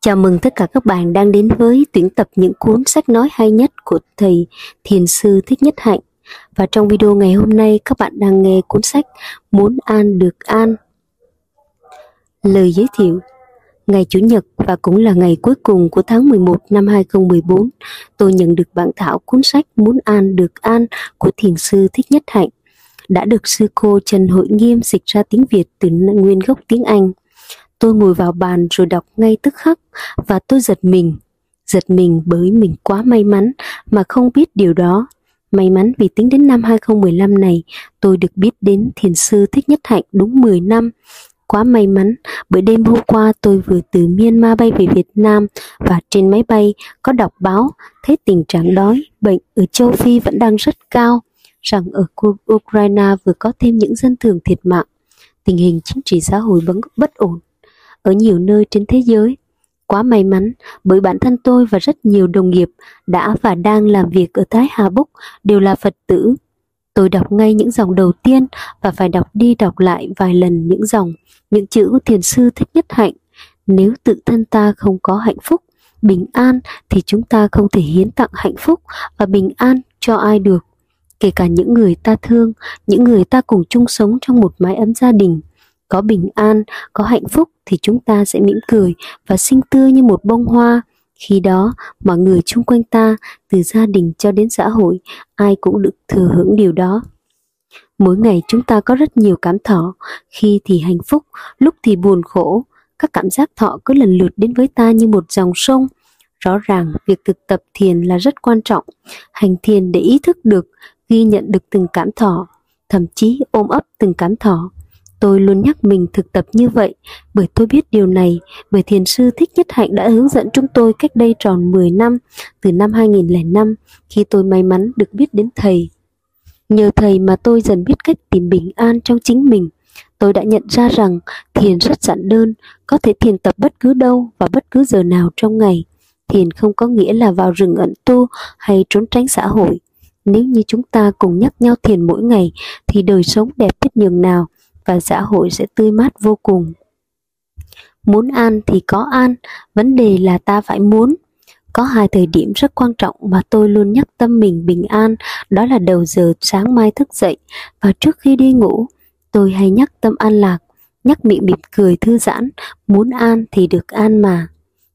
Chào mừng tất cả các bạn đang đến với tuyển tập những cuốn sách nói hay nhất của thầy Thiền sư Thích Nhất Hạnh. Và trong video ngày hôm nay các bạn đang nghe cuốn sách Muốn an được an. Lời giới thiệu Ngày Chủ nhật và cũng là ngày cuối cùng của tháng 11 năm 2014, tôi nhận được bản thảo cuốn sách Muốn an được an của Thiền sư Thích Nhất Hạnh đã được sư cô Trần Hội Nghiêm dịch ra tiếng Việt từ nguyên gốc tiếng Anh. Tôi ngồi vào bàn rồi đọc ngay tức khắc và tôi giật mình. Giật mình bởi mình quá may mắn mà không biết điều đó. May mắn vì tính đến năm 2015 này, tôi được biết đến thiền sư Thích Nhất Hạnh đúng 10 năm. Quá may mắn bởi đêm hôm qua tôi vừa từ Myanmar bay về Việt Nam và trên máy bay có đọc báo thấy tình trạng đói, bệnh ở châu Phi vẫn đang rất cao, rằng ở Ukraine vừa có thêm những dân thường thiệt mạng. Tình hình chính trị xã hội vẫn bất ổn ở nhiều nơi trên thế giới. Quá may mắn bởi bản thân tôi và rất nhiều đồng nghiệp đã và đang làm việc ở Thái Hà Búc đều là Phật tử. Tôi đọc ngay những dòng đầu tiên và phải đọc đi đọc lại vài lần những dòng, những chữ thiền sư thích nhất hạnh. Nếu tự thân ta không có hạnh phúc, bình an thì chúng ta không thể hiến tặng hạnh phúc và bình an cho ai được. Kể cả những người ta thương, những người ta cùng chung sống trong một mái ấm gia đình có bình an, có hạnh phúc thì chúng ta sẽ mỉm cười và xinh tươi như một bông hoa. Khi đó, mọi người chung quanh ta, từ gia đình cho đến xã hội, ai cũng được thừa hưởng điều đó. Mỗi ngày chúng ta có rất nhiều cảm thọ, khi thì hạnh phúc, lúc thì buồn khổ. Các cảm giác thọ cứ lần lượt đến với ta như một dòng sông. Rõ ràng, việc thực tập thiền là rất quan trọng. Hành thiền để ý thức được, ghi nhận được từng cảm thọ, thậm chí ôm ấp từng cảm thọ Tôi luôn nhắc mình thực tập như vậy bởi tôi biết điều này, bởi thiền sư Thích Nhất Hạnh đã hướng dẫn chúng tôi cách đây tròn 10 năm, từ năm 2005 khi tôi may mắn được biết đến thầy. Nhờ thầy mà tôi dần biết cách tìm bình an trong chính mình. Tôi đã nhận ra rằng thiền rất giản đơn, có thể thiền tập bất cứ đâu và bất cứ giờ nào trong ngày. Thiền không có nghĩa là vào rừng ẩn tu hay trốn tránh xã hội. Nếu như chúng ta cùng nhắc nhau thiền mỗi ngày thì đời sống đẹp biết nhường nào và xã hội sẽ tươi mát vô cùng. Muốn an thì có an, vấn đề là ta phải muốn. Có hai thời điểm rất quan trọng mà tôi luôn nhắc tâm mình bình an, đó là đầu giờ sáng mai thức dậy và trước khi đi ngủ. Tôi hay nhắc tâm an lạc, nhắc miệng mỉm cười thư giãn, muốn an thì được an mà.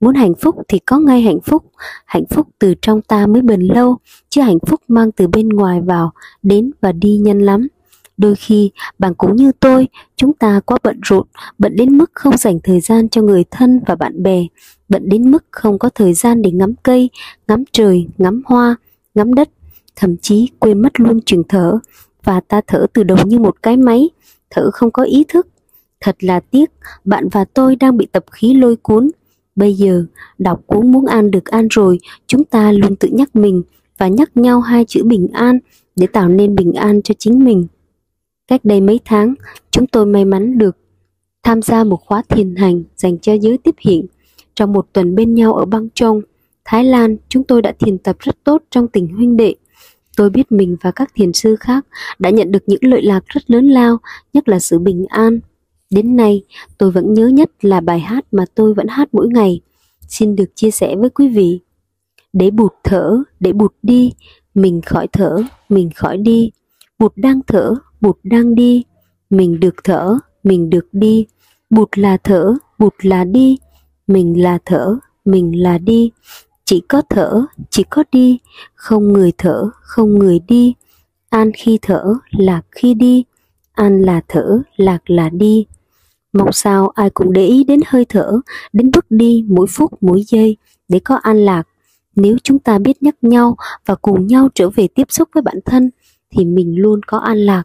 Muốn hạnh phúc thì có ngay hạnh phúc, hạnh phúc từ trong ta mới bền lâu, chứ hạnh phúc mang từ bên ngoài vào, đến và đi nhanh lắm. Đôi khi, bạn cũng như tôi, chúng ta quá bận rộn, bận đến mức không dành thời gian cho người thân và bạn bè, bận đến mức không có thời gian để ngắm cây, ngắm trời, ngắm hoa, ngắm đất, thậm chí quên mất luôn chuyện thở, và ta thở từ đầu như một cái máy, thở không có ý thức. Thật là tiếc, bạn và tôi đang bị tập khí lôi cuốn. Bây giờ, đọc cuốn muốn an được an rồi, chúng ta luôn tự nhắc mình và nhắc nhau hai chữ bình an để tạo nên bình an cho chính mình. Cách đây mấy tháng, chúng tôi may mắn được tham gia một khóa thiền hành dành cho giới tiếp hiện. Trong một tuần bên nhau ở băng trông, Thái Lan, chúng tôi đã thiền tập rất tốt trong tình huynh đệ. Tôi biết mình và các thiền sư khác đã nhận được những lợi lạc rất lớn lao, nhất là sự bình an. Đến nay, tôi vẫn nhớ nhất là bài hát mà tôi vẫn hát mỗi ngày. Xin được chia sẻ với quý vị. Để bụt thở, để bụt đi, mình khỏi thở, mình khỏi đi. Bụt đang thở, bụt đang đi. Mình được thở, mình được đi. Bụt là thở, bụt là đi. Mình là thở, mình là đi. Chỉ có thở, chỉ có đi. Không người thở, không người đi. An khi thở, lạc khi đi. An là thở, lạc là đi. Mong sao ai cũng để ý đến hơi thở, đến bước đi, mỗi phút, mỗi giây, để có an lạc. Nếu chúng ta biết nhắc nhau và cùng nhau trở về tiếp xúc với bản thân, thì mình luôn có an lạc.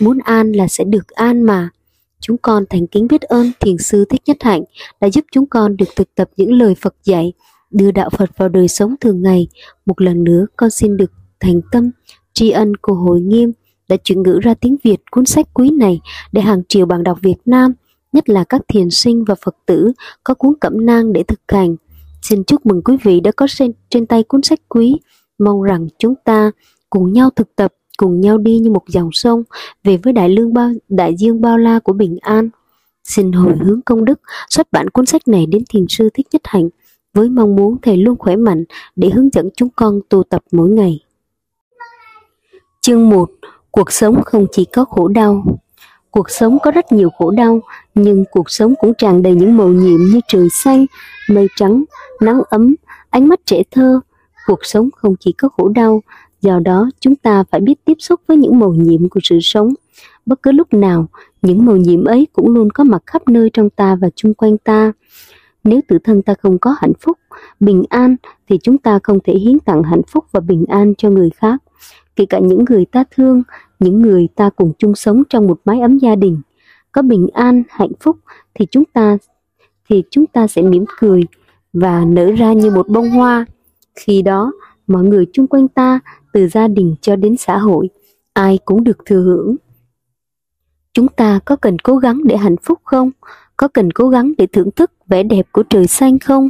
Muốn an là sẽ được an mà. Chúng con thành kính biết ơn Thiền sư Thích Nhất Hạnh đã giúp chúng con được thực tập những lời Phật dạy, đưa đạo Phật vào đời sống thường ngày. Một lần nữa con xin được thành tâm tri ân của Hội Nghiêm đã chuyển ngữ ra tiếng Việt cuốn sách quý này để hàng triệu bạn đọc Việt Nam, nhất là các thiền sinh và Phật tử có cuốn cẩm nang để thực hành. Xin chúc mừng quý vị đã có trên, trên tay cuốn sách quý. Mong rằng chúng ta cùng nhau thực tập cùng nhau đi như một dòng sông về với đại lương bao đại dương bao la của bình an Xin hồi hướng công đức xuất bản cuốn sách này đến thiền sư Thích Nhất Hạnh với mong muốn thầy luôn khỏe mạnh để hướng dẫn chúng con tu tập mỗi ngày. Chương 1 Cuộc sống không chỉ có khổ đau Cuộc sống có rất nhiều khổ đau, nhưng cuộc sống cũng tràn đầy những màu nhiệm như trời xanh, mây trắng, nắng ấm, ánh mắt trẻ thơ. Cuộc sống không chỉ có khổ đau, do đó chúng ta phải biết tiếp xúc với những màu nhiệm của sự sống. Bất cứ lúc nào, những màu nhiệm ấy cũng luôn có mặt khắp nơi trong ta và chung quanh ta. Nếu tự thân ta không có hạnh phúc, bình an thì chúng ta không thể hiến tặng hạnh phúc và bình an cho người khác. Kể cả những người ta thương, những người ta cùng chung sống trong một mái ấm gia đình. Có bình an, hạnh phúc thì chúng ta thì chúng ta sẽ mỉm cười và nở ra như một bông hoa. Khi đó, mọi người chung quanh ta, từ gia đình cho đến xã hội, ai cũng được thừa hưởng. Chúng ta có cần cố gắng để hạnh phúc không? Có cần cố gắng để thưởng thức vẻ đẹp của trời xanh không?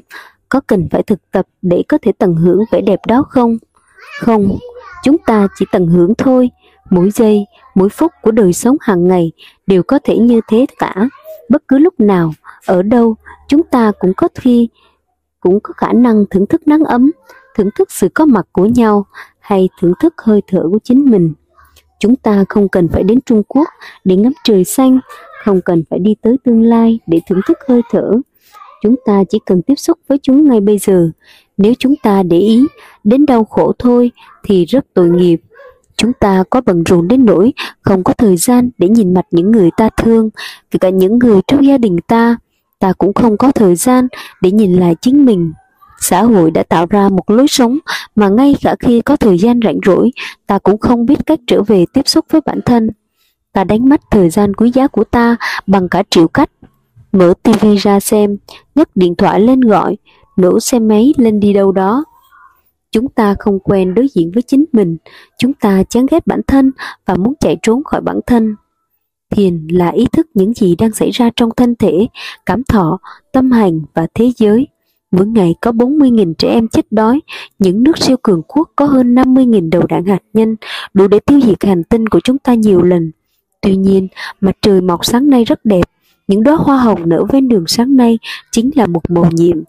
Có cần phải thực tập để có thể tận hưởng vẻ đẹp đó không? Không, chúng ta chỉ tận hưởng thôi. Mỗi giây, mỗi phút của đời sống hàng ngày đều có thể như thế cả. Bất cứ lúc nào, ở đâu, chúng ta cũng có khi cũng có khả năng thưởng thức nắng ấm, thưởng thức sự có mặt của nhau hay thưởng thức hơi thở của chính mình. Chúng ta không cần phải đến Trung Quốc để ngắm trời xanh, không cần phải đi tới tương lai để thưởng thức hơi thở. Chúng ta chỉ cần tiếp xúc với chúng ngay bây giờ. Nếu chúng ta để ý đến đau khổ thôi thì rất tội nghiệp. Chúng ta có bận rộn đến nỗi không có thời gian để nhìn mặt những người ta thương, kể cả những người trong gia đình ta. Ta cũng không có thời gian để nhìn lại chính mình. Xã hội đã tạo ra một lối sống mà ngay cả khi có thời gian rảnh rỗi, ta cũng không biết cách trở về tiếp xúc với bản thân. Ta đánh mất thời gian quý giá của ta bằng cả triệu cách. Mở tivi ra xem, nhấc điện thoại lên gọi, nổ xe máy lên đi đâu đó. Chúng ta không quen đối diện với chính mình, chúng ta chán ghét bản thân và muốn chạy trốn khỏi bản thân. Thiền là ý thức những gì đang xảy ra trong thân thể, cảm thọ, tâm hành và thế giới. Mỗi ngày có 40.000 trẻ em chết đói, những nước siêu cường quốc có hơn 50.000 đầu đạn hạt nhân, đủ để tiêu diệt hành tinh của chúng ta nhiều lần. Tuy nhiên, mặt trời mọc sáng nay rất đẹp, những đóa hoa hồng nở ven đường sáng nay chính là một màu nhiệm.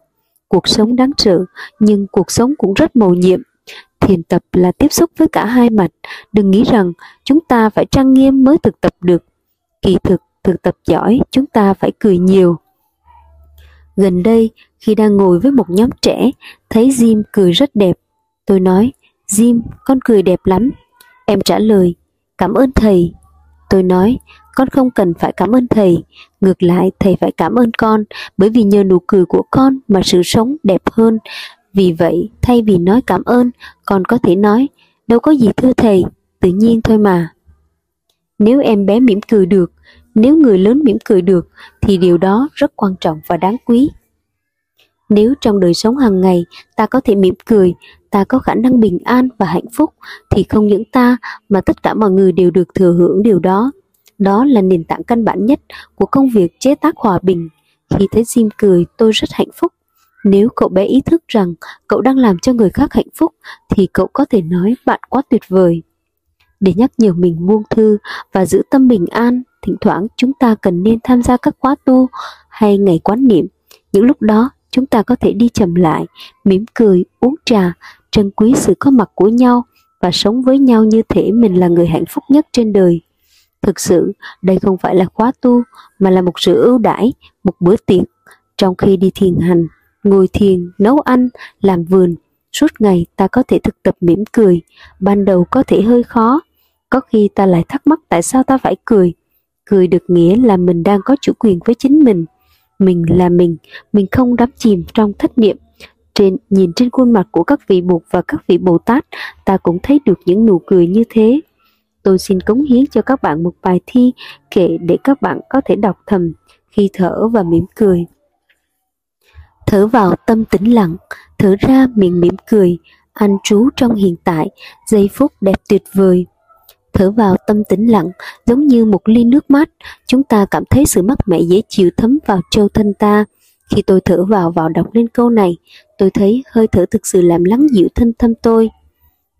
Cuộc sống đáng sợ, nhưng cuộc sống cũng rất màu nhiệm. Thiền tập là tiếp xúc với cả hai mặt, đừng nghĩ rằng chúng ta phải trang nghiêm mới thực tập được. Kỳ thực, thực tập giỏi, chúng ta phải cười nhiều. Gần đây, khi đang ngồi với một nhóm trẻ, thấy Jim cười rất đẹp. Tôi nói, Jim, con cười đẹp lắm. Em trả lời, cảm ơn thầy. Tôi nói, con không cần phải cảm ơn thầy, ngược lại thầy phải cảm ơn con, bởi vì nhờ nụ cười của con mà sự sống đẹp hơn. Vì vậy, thay vì nói cảm ơn, con có thể nói, đâu có gì thưa thầy, tự nhiên thôi mà. Nếu em bé mỉm cười được, nếu người lớn mỉm cười được, thì điều đó rất quan trọng và đáng quý. Nếu trong đời sống hàng ngày ta có thể mỉm cười, ta có khả năng bình an và hạnh phúc, thì không những ta mà tất cả mọi người đều được thừa hưởng điều đó. Đó là nền tảng căn bản nhất của công việc chế tác hòa bình. Khi thấy Jim cười, tôi rất hạnh phúc. Nếu cậu bé ý thức rằng cậu đang làm cho người khác hạnh phúc, thì cậu có thể nói bạn quá tuyệt vời. Để nhắc nhở mình buông thư và giữ tâm bình an, thỉnh thoảng chúng ta cần nên tham gia các khóa tu hay ngày quán niệm. Những lúc đó, chúng ta có thể đi chậm lại, mỉm cười, uống trà, trân quý sự có mặt của nhau và sống với nhau như thể mình là người hạnh phúc nhất trên đời. Thực sự, đây không phải là khóa tu, mà là một sự ưu đãi, một bữa tiệc. Trong khi đi thiền hành, ngồi thiền, nấu ăn, làm vườn, suốt ngày ta có thể thực tập mỉm cười. Ban đầu có thể hơi khó, có khi ta lại thắc mắc tại sao ta phải cười. Cười được nghĩa là mình đang có chủ quyền với chính mình. Mình là mình, mình không đắm chìm trong thất niệm. Trên, nhìn trên khuôn mặt của các vị Bụt và các vị Bồ Tát, ta cũng thấy được những nụ cười như thế tôi xin cống hiến cho các bạn một bài thi kệ để các bạn có thể đọc thầm khi thở và mỉm cười. Thở vào tâm tĩnh lặng, thở ra miệng mỉm cười, an trú trong hiện tại, giây phút đẹp tuyệt vời. Thở vào tâm tĩnh lặng, giống như một ly nước mát, chúng ta cảm thấy sự mát mẻ dễ chịu thấm vào châu thân ta. Khi tôi thở vào vào đọc lên câu này, tôi thấy hơi thở thực sự làm lắng dịu thân thâm tôi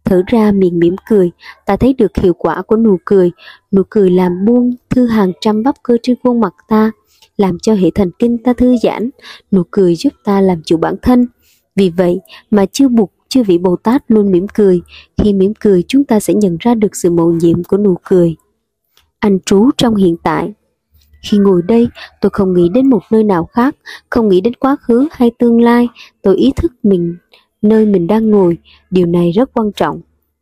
thở ra miệng mỉm cười, ta thấy được hiệu quả của nụ cười. Nụ cười làm buông thư hàng trăm bắp cơ trên khuôn mặt ta, làm cho hệ thần kinh ta thư giãn, nụ cười giúp ta làm chủ bản thân. Vì vậy mà chưa buộc chư vị Bồ Tát luôn mỉm cười, khi mỉm cười chúng ta sẽ nhận ra được sự mầu nhiệm của nụ cười. Anh trú trong hiện tại Khi ngồi đây, tôi không nghĩ đến một nơi nào khác, không nghĩ đến quá khứ hay tương lai, tôi ý thức mình nơi mình đang ngồi, điều này rất quan trọng.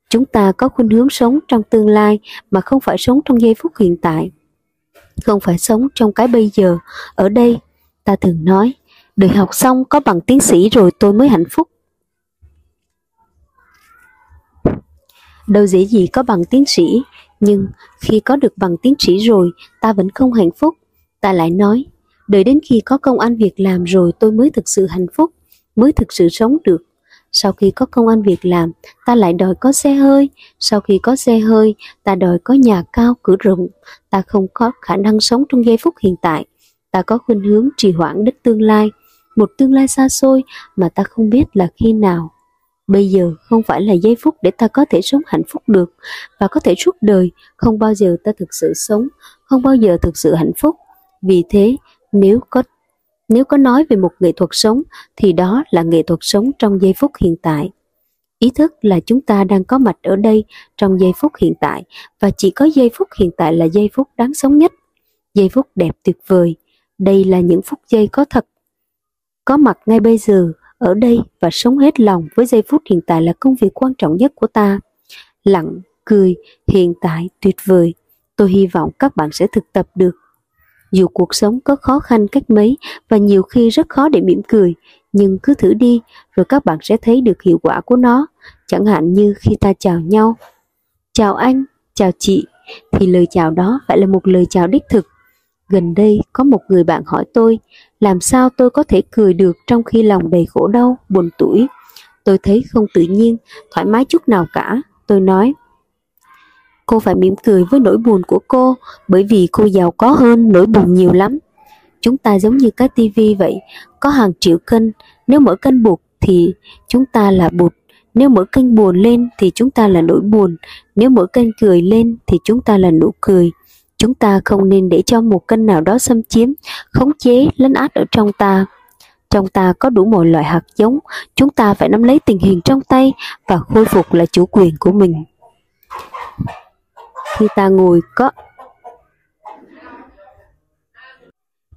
Chúng ta có khuynh hướng sống trong tương lai mà không phải sống trong giây phút hiện tại. Không phải sống trong cái bây giờ. Ở đây, ta thường nói, đợi học xong có bằng tiến sĩ rồi tôi mới hạnh phúc. Đâu dễ gì có bằng tiến sĩ, nhưng khi có được bằng tiến sĩ rồi, ta vẫn không hạnh phúc. Ta lại nói, đợi đến khi có công ăn việc làm rồi tôi mới thực sự hạnh phúc, mới thực sự sống được. Sau khi có công ăn việc làm, ta lại đòi có xe hơi. Sau khi có xe hơi, ta đòi có nhà cao cửa rộng. Ta không có khả năng sống trong giây phút hiện tại. Ta có khuynh hướng trì hoãn đến tương lai. Một tương lai xa xôi mà ta không biết là khi nào. Bây giờ không phải là giây phút để ta có thể sống hạnh phúc được và có thể suốt đời, không bao giờ ta thực sự sống, không bao giờ thực sự hạnh phúc. Vì thế, nếu có nếu có nói về một nghệ thuật sống thì đó là nghệ thuật sống trong giây phút hiện tại. Ý thức là chúng ta đang có mặt ở đây trong giây phút hiện tại và chỉ có giây phút hiện tại là giây phút đáng sống nhất, giây phút đẹp tuyệt vời. Đây là những phút giây có thật. Có mặt ngay bây giờ, ở đây và sống hết lòng với giây phút hiện tại là công việc quan trọng nhất của ta. Lặng, cười, hiện tại, tuyệt vời. Tôi hy vọng các bạn sẽ thực tập được dù cuộc sống có khó khăn cách mấy và nhiều khi rất khó để mỉm cười, nhưng cứ thử đi rồi các bạn sẽ thấy được hiệu quả của nó. Chẳng hạn như khi ta chào nhau. Chào anh, chào chị, thì lời chào đó phải là một lời chào đích thực. Gần đây có một người bạn hỏi tôi, làm sao tôi có thể cười được trong khi lòng đầy khổ đau, buồn tủi? Tôi thấy không tự nhiên, thoải mái chút nào cả. Tôi nói, Cô phải mỉm cười với nỗi buồn của cô bởi vì cô giàu có hơn nỗi buồn nhiều lắm. Chúng ta giống như cái tivi vậy, có hàng triệu kênh, nếu mở kênh buộc thì chúng ta là bụt, nếu mở kênh buồn lên thì chúng ta là nỗi buồn, nếu mở kênh cười lên thì chúng ta là nụ cười. Chúng ta không nên để cho một kênh nào đó xâm chiếm, khống chế, lấn át ở trong ta. Trong ta có đủ mọi loại hạt giống, chúng ta phải nắm lấy tình hình trong tay và khôi phục lại chủ quyền của mình khi ta ngồi có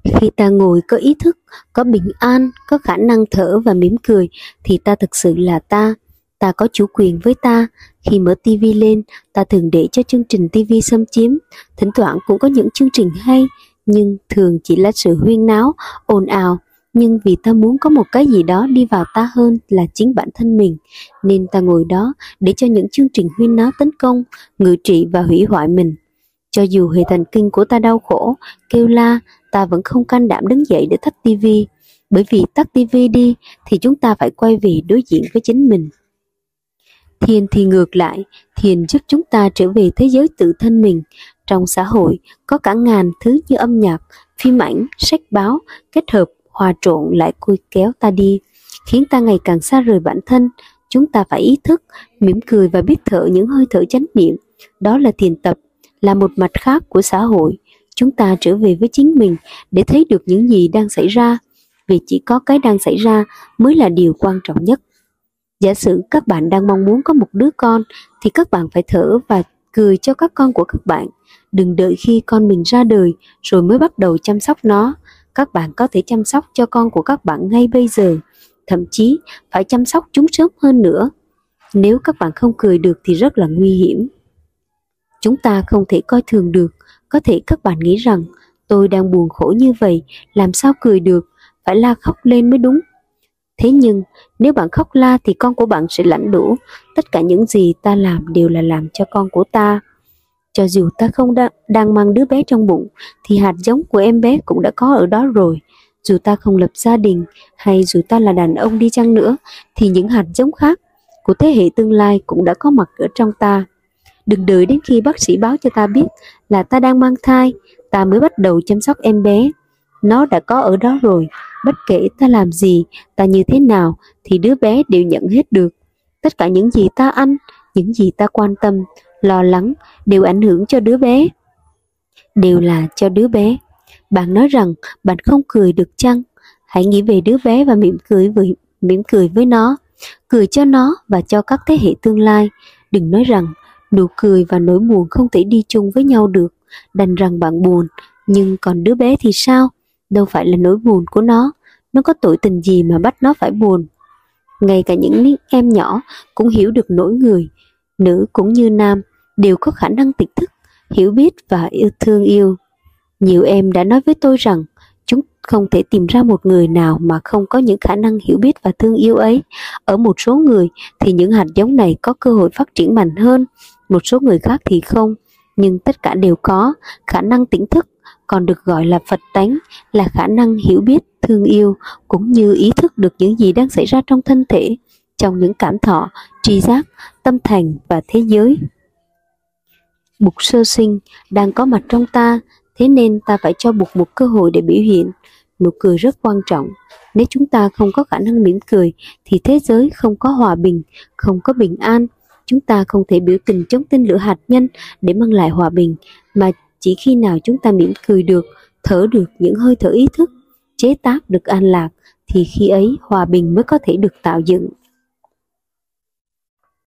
khi ta ngồi có ý thức có bình an có khả năng thở và mỉm cười thì ta thực sự là ta ta có chủ quyền với ta khi mở tivi lên ta thường để cho chương trình tivi xâm chiếm thỉnh thoảng cũng có những chương trình hay nhưng thường chỉ là sự huyên náo ồn ào nhưng vì ta muốn có một cái gì đó đi vào ta hơn là chính bản thân mình, nên ta ngồi đó để cho những chương trình huyên náo tấn công, ngự trị và hủy hoại mình. Cho dù hệ thần kinh của ta đau khổ, kêu la, ta vẫn không can đảm đứng dậy để tắt tivi, bởi vì tắt tivi đi thì chúng ta phải quay về đối diện với chính mình. Thiền thì ngược lại, thiền giúp chúng ta trở về thế giới tự thân mình. Trong xã hội có cả ngàn thứ như âm nhạc, phim ảnh, sách báo kết hợp hòa trộn lại côi kéo ta đi, khiến ta ngày càng xa rời bản thân. Chúng ta phải ý thức, mỉm cười và biết thở những hơi thở chánh niệm. Đó là thiền tập, là một mặt khác của xã hội. Chúng ta trở về với chính mình để thấy được những gì đang xảy ra, vì chỉ có cái đang xảy ra mới là điều quan trọng nhất. Giả sử các bạn đang mong muốn có một đứa con thì các bạn phải thở và cười cho các con của các bạn. Đừng đợi khi con mình ra đời rồi mới bắt đầu chăm sóc nó các bạn có thể chăm sóc cho con của các bạn ngay bây giờ, thậm chí phải chăm sóc chúng sớm hơn nữa. Nếu các bạn không cười được thì rất là nguy hiểm. Chúng ta không thể coi thường được, có thể các bạn nghĩ rằng tôi đang buồn khổ như vậy, làm sao cười được, phải la khóc lên mới đúng. Thế nhưng, nếu bạn khóc la thì con của bạn sẽ lãnh đủ, tất cả những gì ta làm đều là làm cho con của ta. Cho dù ta không đa, đang mang đứa bé trong bụng, thì hạt giống của em bé cũng đã có ở đó rồi. Dù ta không lập gia đình, hay dù ta là đàn ông đi chăng nữa, thì những hạt giống khác của thế hệ tương lai cũng đã có mặt ở trong ta. Đừng đợi đến khi bác sĩ báo cho ta biết là ta đang mang thai, ta mới bắt đầu chăm sóc em bé. Nó đã có ở đó rồi, bất kể ta làm gì, ta như thế nào, thì đứa bé đều nhận hết được. Tất cả những gì ta ăn, những gì ta quan tâm, lo lắng đều ảnh hưởng cho đứa bé đều là cho đứa bé Bạn nói rằng bạn không cười được chăng? Hãy nghĩ về đứa bé và mỉm cười với mỉm cười với nó, cười cho nó và cho các thế hệ tương lai. Đừng nói rằng nụ cười và nỗi buồn không thể đi chung với nhau được, đành rằng bạn buồn, nhưng còn đứa bé thì sao? Đâu phải là nỗi buồn của nó, nó có tội tình gì mà bắt nó phải buồn. Ngay cả những em nhỏ cũng hiểu được nỗi người, nữ cũng như nam, đều có khả năng tỉnh thức, hiểu biết và yêu thương yêu. Nhiều em đã nói với tôi rằng chúng không thể tìm ra một người nào mà không có những khả năng hiểu biết và thương yêu ấy. Ở một số người thì những hạt giống này có cơ hội phát triển mạnh hơn, một số người khác thì không, nhưng tất cả đều có khả năng tỉnh thức, còn được gọi là Phật tánh, là khả năng hiểu biết, thương yêu, cũng như ý thức được những gì đang xảy ra trong thân thể, trong những cảm thọ, tri giác, tâm thành và thế giới. Bục sơ sinh đang có mặt trong ta, thế nên ta phải cho bục một cơ hội để biểu hiện. Nụ cười rất quan trọng. Nếu chúng ta không có khả năng mỉm cười, thì thế giới không có hòa bình, không có bình an. Chúng ta không thể biểu tình chống tên lửa hạt nhân để mang lại hòa bình, mà chỉ khi nào chúng ta mỉm cười được, thở được những hơi thở ý thức, chế tác được an lạc, thì khi ấy hòa bình mới có thể được tạo dựng.